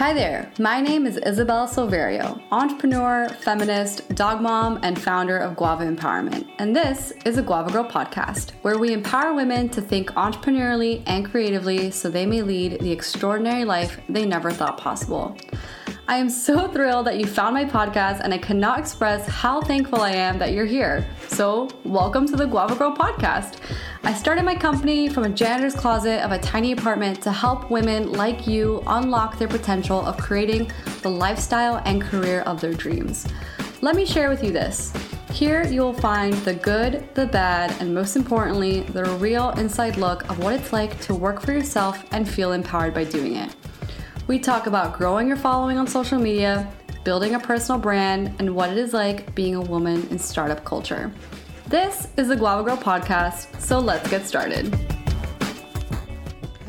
Hi there, my name is Isabella Silverio, entrepreneur, feminist, dog mom, and founder of Guava Empowerment. And this is a Guava Girl podcast, where we empower women to think entrepreneurially and creatively so they may lead the extraordinary life they never thought possible. I am so thrilled that you found my podcast, and I cannot express how thankful I am that you're here. So, welcome to the Guava Girl podcast. I started my company from a janitor's closet of a tiny apartment to help women like you unlock their potential of creating the lifestyle and career of their dreams. Let me share with you this. Here you will find the good, the bad, and most importantly, the real inside look of what it's like to work for yourself and feel empowered by doing it. We talk about growing your following on social media, building a personal brand, and what it is like being a woman in startup culture. This is the Guava Girl podcast, so let's get started.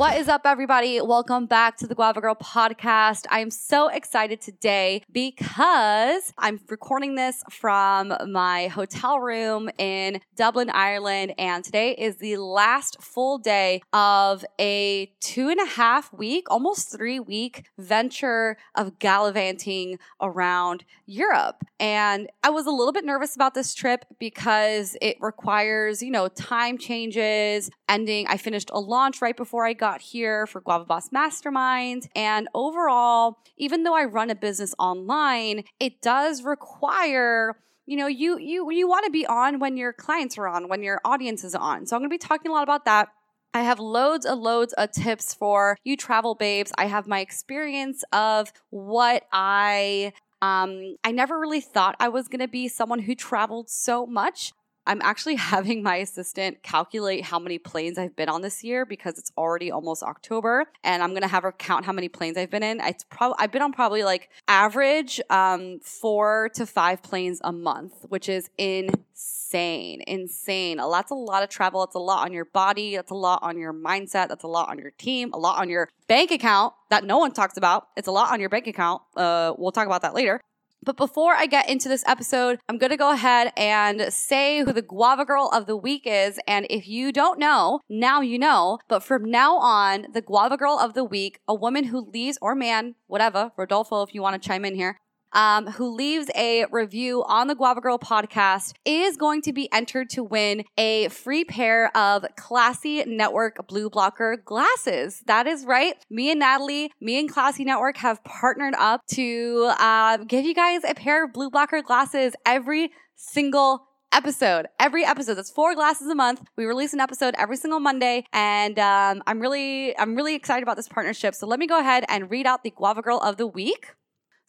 What is up, everybody? Welcome back to the Guava Girl podcast. I am so excited today because I'm recording this from my hotel room in Dublin, Ireland, and today is the last full day of a two and a half week, almost three week venture of gallivanting around Europe. And I was a little bit nervous about this trip because it requires, you know, time changes, ending. I finished a launch right before I got got here for Guavaboss Mastermind. And overall, even though I run a business online, it does require you know you you you want to be on when your clients are on when your audience is on so i'm going to be talking a lot about that I have loads and loads of tips for you travel babes. I have my experience of what I um I never really thought I was going to be someone who traveled so much. I'm actually having my assistant calculate how many planes I've been on this year because it's already almost October, and I'm gonna have her count how many planes I've been in. It's probably I've been on probably like average um, four to five planes a month, which is insane, insane. A lot's a lot of travel. It's a lot on your body. That's a lot on your mindset. That's a lot on your team. A lot on your bank account that no one talks about. It's a lot on your bank account. Uh, we'll talk about that later. But before I get into this episode, I'm going to go ahead and say who the Guava Girl of the Week is. And if you don't know, now you know. But from now on, the Guava Girl of the Week, a woman who leaves, or man, whatever, Rodolfo, if you want to chime in here, um, who leaves a review on the Guava Girl podcast is going to be entered to win a free pair of Klassy Network Blue Blocker glasses. That is right. Me and Natalie, me and Klassy Network have partnered up to uh, give you guys a pair of Blue Blocker glasses every single episode. Every episode. That's four glasses a month. We release an episode every single Monday, and um, I'm really, I'm really excited about this partnership. So let me go ahead and read out the Guava Girl of the week.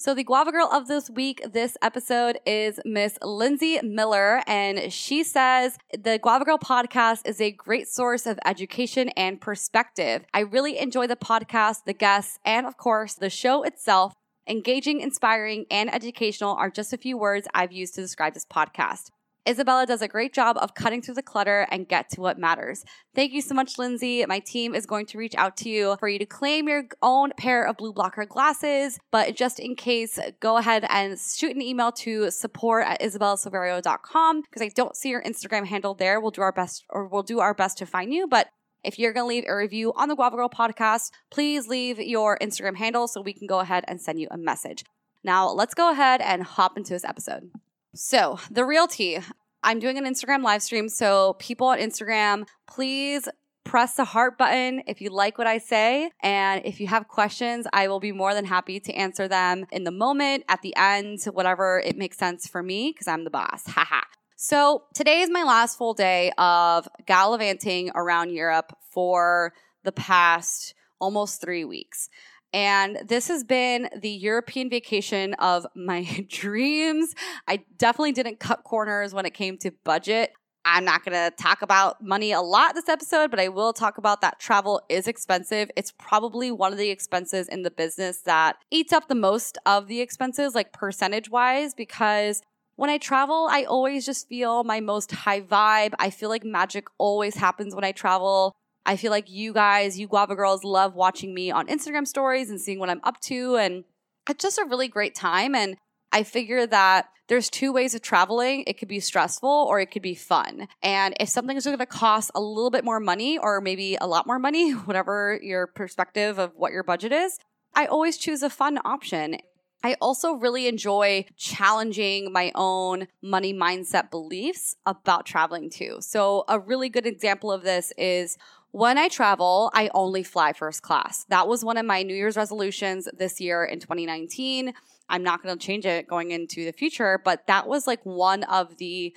So, the Guava Girl of this week, this episode is Miss Lindsay Miller, and she says the Guava Girl podcast is a great source of education and perspective. I really enjoy the podcast, the guests, and of course, the show itself. Engaging, inspiring, and educational are just a few words I've used to describe this podcast. Isabella does a great job of cutting through the clutter and get to what matters. Thank you so much, Lindsay. My team is going to reach out to you for you to claim your own pair of blue blocker glasses. But just in case, go ahead and shoot an email to support at isabellasilverio.com because I don't see your Instagram handle there. We'll do our best or we'll do our best to find you. But if you're going to leave a review on the Guava Girl podcast, please leave your Instagram handle so we can go ahead and send you a message. Now, let's go ahead and hop into this episode. So, the real tea. I'm doing an Instagram live stream. So, people on Instagram, please press the heart button if you like what I say. And if you have questions, I will be more than happy to answer them in the moment, at the end, whatever it makes sense for me, because I'm the boss. Haha. so, today is my last full day of gallivanting around Europe for the past almost three weeks. And this has been the European vacation of my dreams. I definitely didn't cut corners when it came to budget. I'm not going to talk about money a lot this episode, but I will talk about that travel is expensive. It's probably one of the expenses in the business that eats up the most of the expenses, like percentage wise, because when I travel, I always just feel my most high vibe. I feel like magic always happens when I travel. I feel like you guys, you Guava girls, love watching me on Instagram stories and seeing what I'm up to. And it's just a really great time. And I figure that there's two ways of traveling. It could be stressful or it could be fun. And if something is going to cost a little bit more money or maybe a lot more money, whatever your perspective of what your budget is, I always choose a fun option. I also really enjoy challenging my own money mindset beliefs about traveling too. So, a really good example of this is when I travel, I only fly first class. That was one of my New Year's resolutions this year in 2019. I'm not going to change it going into the future, but that was like one of the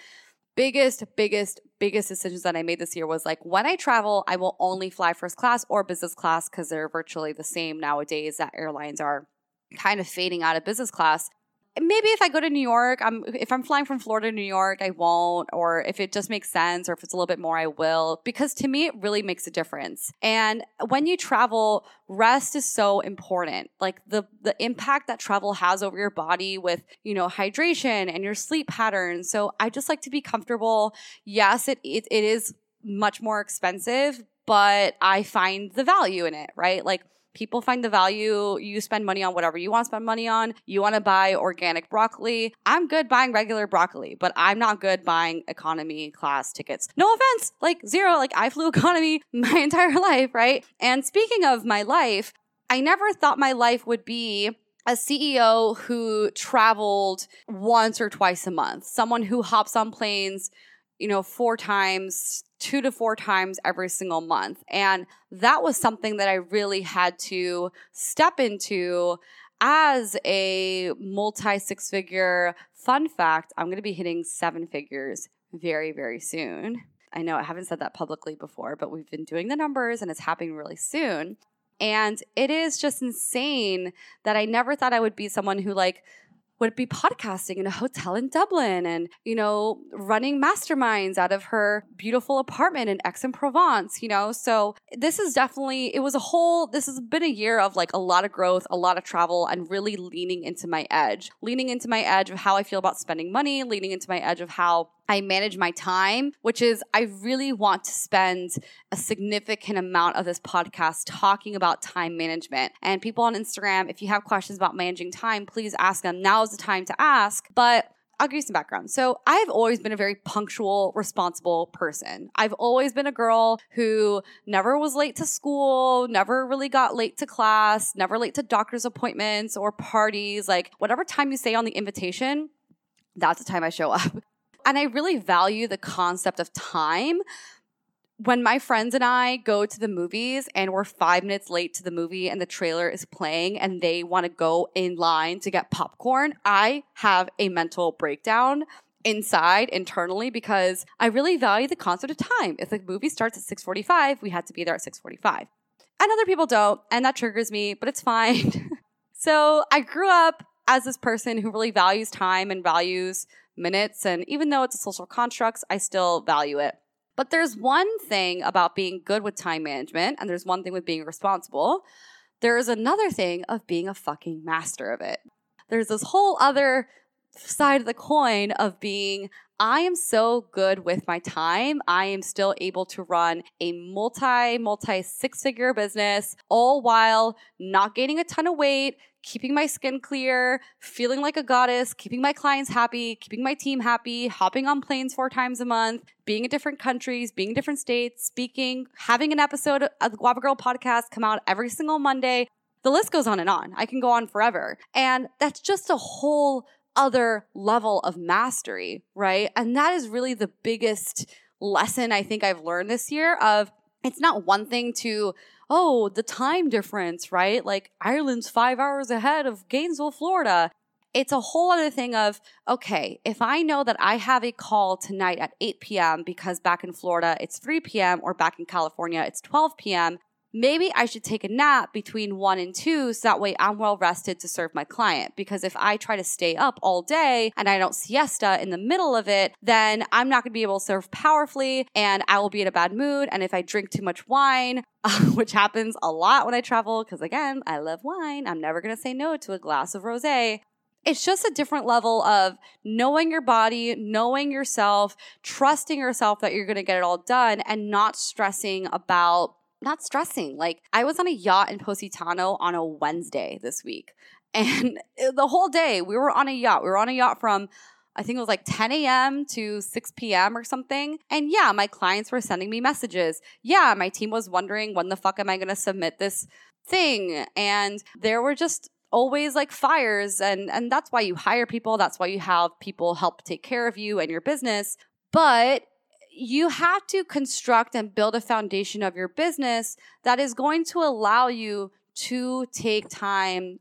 biggest, biggest, biggest decisions that I made this year was like when I travel, I will only fly first class or business class because they're virtually the same nowadays that airlines are kind of fading out of business class maybe if I go to New York, I'm if I'm flying from Florida to New York, I won't. Or if it just makes sense, or if it's a little bit more, I will. Because to me, it really makes a difference. And when you travel, rest is so important. Like the the impact that travel has over your body with you know hydration and your sleep patterns. So I just like to be comfortable. Yes, it, it, it is much more expensive, but I find the value in it. Right, like people find the value. You spend money on whatever you want to spend money on. You want to buy organic broccoli. I'm good buying regular broccoli, but I'm not good buying economy class tickets. No offense, like zero. Like I flew economy my entire life, right? And speaking of my life, I never thought my life would be a CEO who traveled once or twice a month, someone who hops on planes, you know, four times, two to four times every single month. And that was something that I really had to step into as a multi six figure. Fun fact I'm going to be hitting seven figures very, very soon. I know I haven't said that publicly before, but we've been doing the numbers and it's happening really soon. And it is just insane that I never thought I would be someone who, like, would be podcasting in a hotel in Dublin and, you know, running masterminds out of her beautiful apartment in Aix-en-Provence, you know? So this is definitely, it was a whole, this has been a year of like a lot of growth, a lot of travel, and really leaning into my edge, leaning into my edge of how I feel about spending money, leaning into my edge of how I manage my time, which is I really want to spend a significant amount of this podcast talking about time management. And people on Instagram, if you have questions about managing time, please ask them. Now is the time to ask. But I'll give you some background. So, I've always been a very punctual, responsible person. I've always been a girl who never was late to school, never really got late to class, never late to doctor's appointments or parties. Like, whatever time you say on the invitation, that's the time I show up. And I really value the concept of time. When my friends and I go to the movies and we're five minutes late to the movie and the trailer is playing and they want to go in line to get popcorn, I have a mental breakdown inside internally because I really value the concept of time. If the movie starts at 6:45, we had to be there at 6:45. And other people don't, and that triggers me, but it's fine. so, I grew up as this person who really values time and values minutes. And even though it's a social construct, I still value it. But there's one thing about being good with time management, and there's one thing with being responsible. There is another thing of being a fucking master of it. There's this whole other side of the coin of being I am so good with my time. I am still able to run a multi, multi six figure business, all while not gaining a ton of weight, keeping my skin clear, feeling like a goddess, keeping my clients happy, keeping my team happy, hopping on planes four times a month, being in different countries, being in different states, speaking, having an episode of the Guava Girl podcast come out every single Monday. The list goes on and on. I can go on forever. And that's just a whole other level of mastery, right? And that is really the biggest lesson I think I've learned this year of it's not one thing to oh, the time difference, right? Like Ireland's 5 hours ahead of Gainesville, Florida. It's a whole other thing of, okay, if I know that I have a call tonight at 8 p.m. because back in Florida it's 3 p.m. or back in California it's 12 p.m., maybe I should take a nap between one and two so that way I'm well rested to serve my client. Because if I try to stay up all day and I don't siesta in the middle of it, then I'm not gonna be able to serve powerfully and I will be in a bad mood. And if I drink too much wine, which happens a lot when I travel, because again, I love wine, I'm never gonna say no to a glass of rose it's just a different level of knowing your body, knowing yourself, trusting yourself that you're going to get it all done, and not stressing about not stressing. Like I was on a yacht in Positano on a Wednesday this week. And the whole day we were on a yacht. We were on a yacht from I think it was like 10 a.m. to 6 p.m. or something. And yeah, my clients were sending me messages. Yeah, my team was wondering when the fuck am I going to submit this thing. And there were just always like fires and and that's why you hire people that's why you have people help take care of you and your business but you have to construct and build a foundation of your business that is going to allow you to take time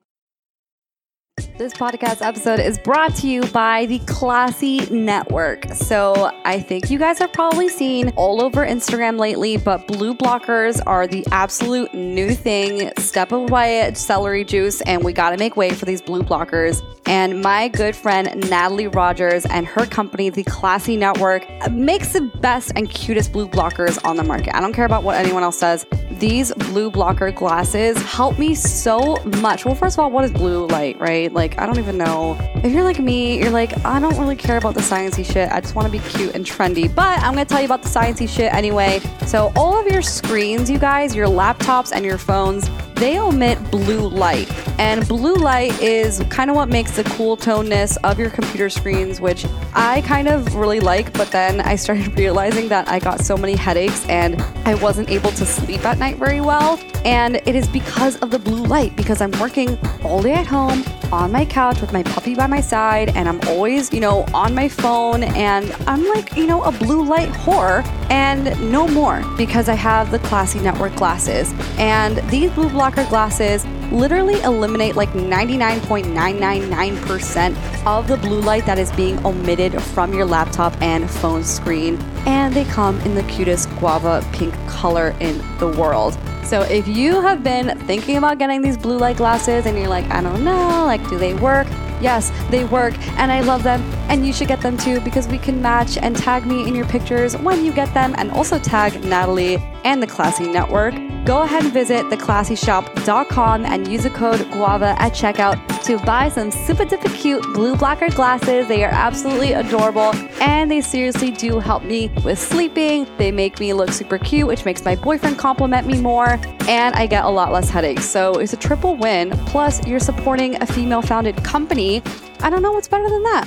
this podcast episode is brought to you by the Klassy Network. So, I think you guys have probably seen all over Instagram lately, but blue blockers are the absolute new thing. Step away celery juice, and we got to make way for these blue blockers. And my good friend Natalie Rogers and her company, the Klassy Network, makes the best and cutest blue blockers on the market. I don't care about what anyone else says. These blue blocker glasses help me so much. Well, first of all, what is blue light, right? Like, I don't even know. If you're like me, you're like, I don't really care about the sciencey shit. I just want to be cute and trendy. But I'm gonna tell you about the sciencey shit anyway. So all of your screens, you guys, your laptops and your phones, they emit blue light. And blue light is kind of what makes the cool toneness of your computer screens, which I kind of really like. But then I started realizing that I got so many headaches and I wasn't able to sleep at night very well. And it is because of the blue light, because I'm working all day at home on my couch with my puppy by my side, and I'm always, you know, on my phone, and I'm like, you know, a blue light whore, and no more because I have the Klassy Network glasses. And these blue blocker glasses literally eliminate like 99.999% of the blue light that is being omitted from your laptop and phone screen. And they come in the cutest guava pink color in the world. So if you have been thinking about getting these blue light glasses and you're like, I don't know, like, do they work? Yes, they work and I love them and you should get them too because we can match and tag me in your pictures when you get them and also tag Natalie and the Klassy Network. Go ahead and visit theklassyshop.com and use the code GUAVA at checkout to buy some super duper cute blue blocker glasses. They are absolutely adorable and they seriously do help me with sleeping. They make me look super cute, which makes my boyfriend compliment me more, and I get a lot less headaches. So it's a triple win. Plus, you're supporting a female founded company. I don't know what's better than that.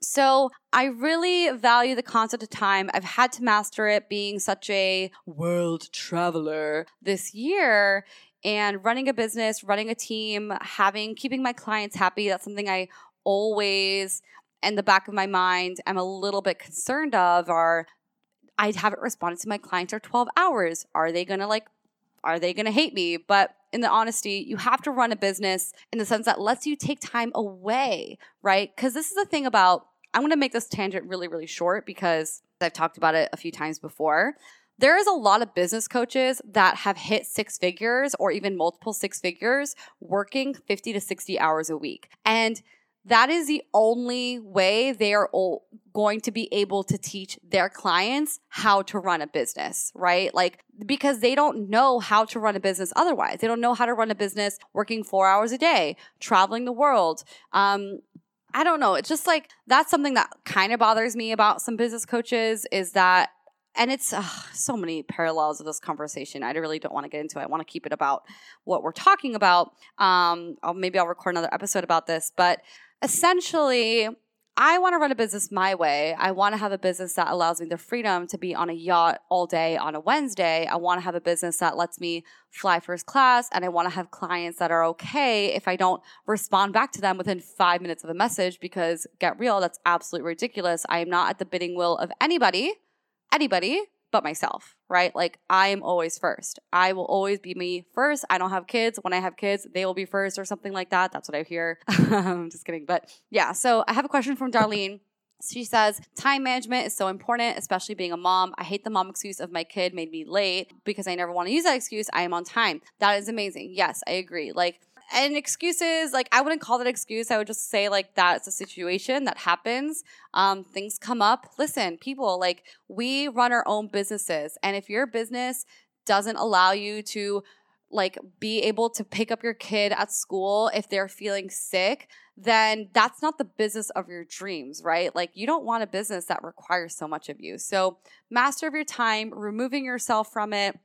So I really value the concept of time. I've had to master it being such a world traveler this year and running a business, running a team, having keeping my clients happy. That's something I always in the back of my mind I'm a little bit concerned of are I haven't responded to my clients for 12 hours. Are they going to like are they going to hate me? But in the honesty, you have to run a business in the sense that lets you take time away, right? Because this is the thing about, I'm going to make this tangent really, really short because I've talked about it a few times before. There is a lot of business coaches that have hit six figures or even multiple six figures working 50 to 60 hours a week. And that is the only way they are going to be able to teach their clients how to run a business, right? Like, because they don't know how to run a business otherwise. They don't know how to run a business working four hours a day, traveling the world. Um, I don't know. It's just like that's something that kind of bothers me about some business coaches is that and it's so many parallels of this conversation. I really don't want to get into it. I want to keep it about what we're talking about. Um, I'll, maybe I'll record another episode about this, but essentially, I want to run a business my way. I want to have a business that allows me the freedom to be on a yacht all day on a Wednesday. I want to have a business that lets me fly first class. And I want to have clients that are okay if I don't respond back to them within five minutes of a message because get real, that's absolutely ridiculous. I am not at the bidding will of anybody, anybody but myself, right? Like I am always first. I will always be me first. I don't have kids. When I have kids, they will be first or something like that. That's what I hear. I'm just kidding. But yeah, so I have a question from Darlene. She says, time management is so important, especially being a mom. I hate the mom excuse of my kid made me late because I never want to use that excuse. I am on time. That is amazing. Yes, I agree. Like, and excuses like i wouldn't call that excuse. I would just say like that's a situation that happens. Um, things come up. Listen people like we run our own businesses and if your business doesn't allow you to like be able to pick up your kid at school if they're feeling sick then that's not the business of your dreams right? Like you don't want a business that requires so much of you. So master of your time removing yourself from it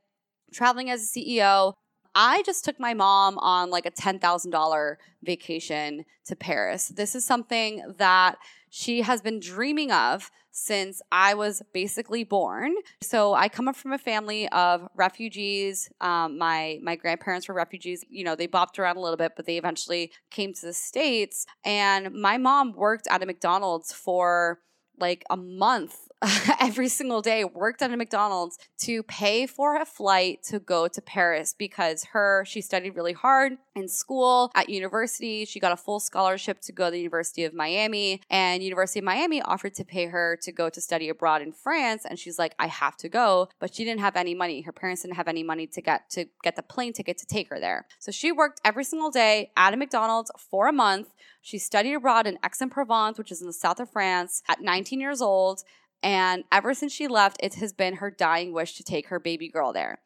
traveling as a ceo I just took my mom on like a $10,000 vacation to Paris. This is something that she has been dreaming of since I was basically born. So I come up from a family of refugees. Um, my my grandparents were refugees. You know, they bopped around a little bit, but they eventually came to the states. And my mom worked at a McDonald's for like a month every single day worked at a McDonald's to pay for a flight to go to Paris because her she studied really hard in school at university. She got a full scholarship to go to the University of Miami and University of Miami offered to pay her to go to study abroad in France and she's like I have to go but she didn't have any money. Her parents didn't have any money to get to get the plane ticket to take her there. So she worked every single day at a McDonald's for a month. She studied abroad in Aix-en-Provence which is in the south of France at 19 years old and ever since she left, it has been her dying wish to take her baby girl there.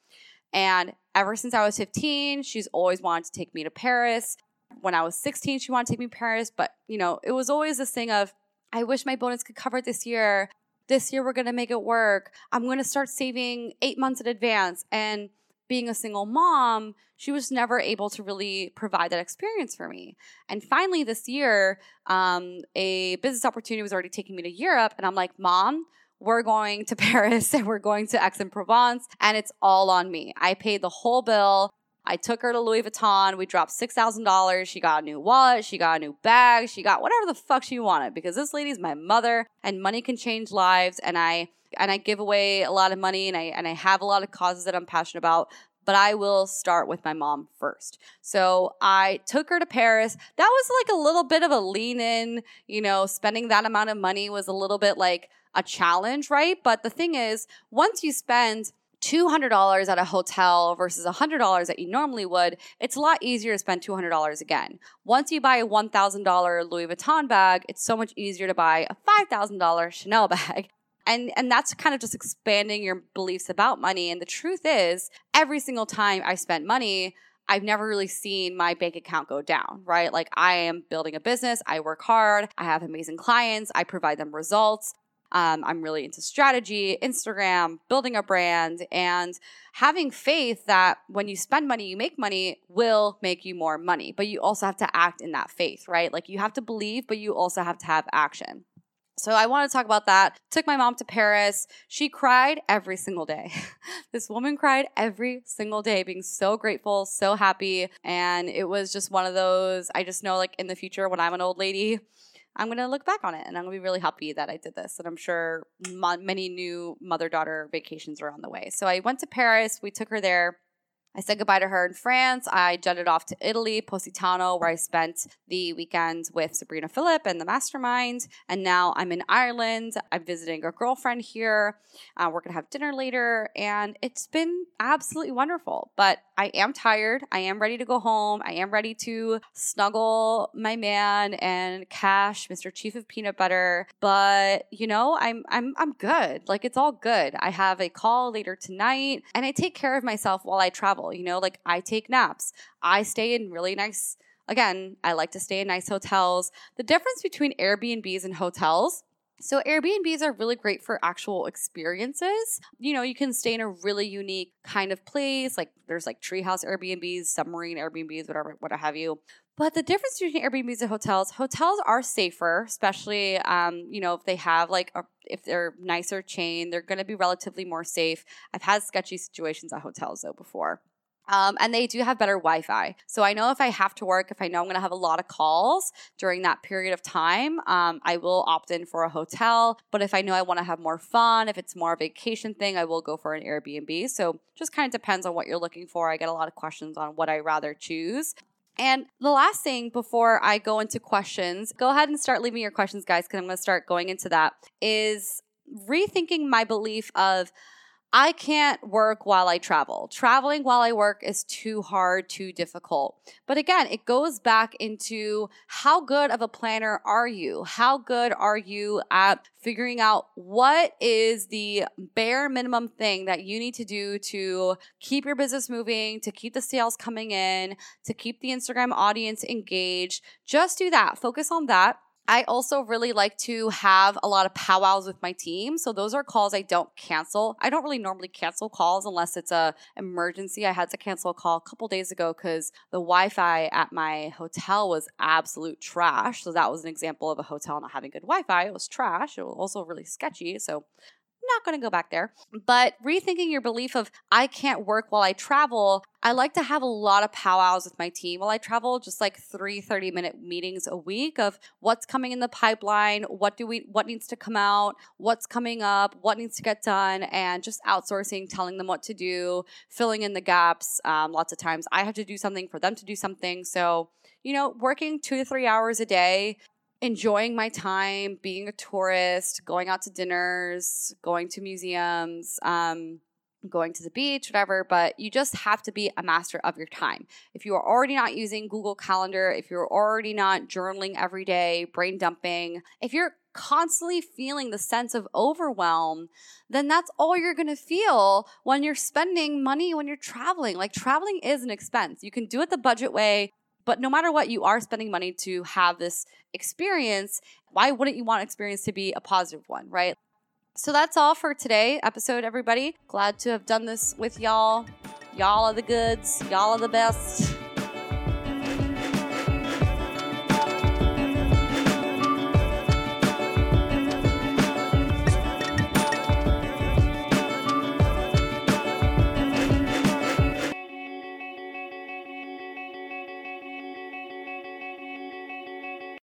And ever since I was 15, she's always wanted to take me to Paris. When I was 16, she wanted to take me to Paris, but you know, it was always this thing of, I wish my bonus could cover this year. This year we're gonna make it work. I'm gonna start saving eight months in advance. And being a single mom, she was never able to really provide that experience for me. And finally, this year, um, a business opportunity was already taking me to Europe. And I'm like, Mom, we're going to Paris and we're going to Aix-en-Provence, and it's all on me. I paid the whole bill. I took her to Louis Vuitton. We dropped $6,000. She got a new wallet. She got a new bag. She got whatever the fuck she wanted because this lady's my mother and money can change lives. And I and I give away a lot of money and I and I have a lot of causes that I'm passionate about, but I will start with my mom first. So I took her to Paris. That was like a little bit of a lean in, you know, spending that amount of money was a little bit like a challenge, right? But the thing is, once you spend $200 at a hotel versus $100 that you normally would, it's a lot easier to spend $200 again. Once you buy a $1,000 Louis Vuitton bag, it's so much easier to buy a $5,000 Chanel bag and and that's kind of just expanding your beliefs about money and the truth is every single time i spent money I've never really seen my bank account go down, right? Like I am building a business, I work hard, I have amazing clients, I provide them results. Um, I'm really into strategy, Instagram, building a brand, and having faith that when you spend money, you make money will make you more money. But you also have to act in that faith, right? Like you have to believe, but you also have to have action. So I want to talk about that. Took my mom to Paris. She cried every single day. this woman cried every single day, being so grateful, so happy. And it was just one of those, I just know like in the future when I'm an old lady, I'm going to look back on it and I'm going to be really happy that I did this. And I'm sure many new mother daughter vacations are on the way. So I went to Paris. We took her there. I said goodbye to her in France. I jetted off to Italy, Positano, where I spent the weekend with Sabrina Philipp and the mastermind. And now I'm in Ireland. I'm visiting a girlfriend here. Uh, we're going to have dinner later. And it's been absolutely wonderful. But I am tired. I am ready to go home. I am ready to snuggle my man and cash Mr. Chief of Peanut Butter. But, you know, I'm I'm I'm good. Like it's all good. I have a call later tonight and I take care of myself while I travel travel. You know, like I take naps, I stay in really nice. Again, I like to stay in nice hotels. The difference between Airbnbs and hotels so Airbnbs are really great for actual experiences. You know, you can stay in a really unique kind of place. Like there's like treehouse Airbnbs, submarine Airbnbs, whatever, what have you. But the difference between Airbnbs and hotels, hotels are safer, especially um, you know, if they have like a, if they're nicer chain, they're going to be relatively more safe. I've had sketchy situations at hotels though before. Um, and they do have better Wi Fi. So I know if I have to work, if I know I'm going to have a lot of calls during that period of time, um, I will opt in for a hotel. But if I know I want to have more fun, if it's more a vacation thing, I will go for an Airbnb. So just kind of depends on what you're looking for. I get a lot of questions on what I rather choose. And the last thing before I go into questions, go ahead and start leaving your questions, guys, because I'm going to start going into that, is rethinking my belief of I can't work while I travel. Traveling while I work is too hard, too difficult. But again, it goes back into how good of a planner are you? How good are you at figuring out what is the bare minimum thing that you need to do to keep your business moving, to keep the sales coming in, to keep the Instagram audience engaged? Just do that. Focus on that I also really like to have a lot of powwows with my team. So those are calls I don't cancel. I don't really normally cancel calls unless it's a emergency. I had to cancel a call a couple days ago because the Wi-Fi at my hotel was absolute trash. So that was an example of a hotel not having good Wi-Fi. It was trash. It was also really sketchy. So not going to go back there. But rethinking your belief of I can't work while I travel, I like to have a lot of powwows with my team while I travel, just like three 30 minute meetings a week of what's coming in the pipeline, what do we what needs to come out, what's coming up, what needs to get done, and just outsourcing, telling them what to do, filling in the gaps. Um, lots of times I have to do something for them to do something. So, you know, working two to three hours a day enjoying my time, being a tourist, going out to dinners, going to museums, um, going to the beach, whatever, but you just have to be a master of your time. If you are already not using Google Calendar, if you're already not journaling every day, brain dumping, if you're constantly feeling the sense of overwhelm, then that's all you're going to feel when you're spending money when you're traveling. Like traveling is an expense. You can do it the budget way. But no matter what, you are spending money to have this experience. Why wouldn't you want experience to be a positive one, right? So that's all for today episode, everybody. Glad to have done this with y'all. Y'all are the goods. Y'all are the best.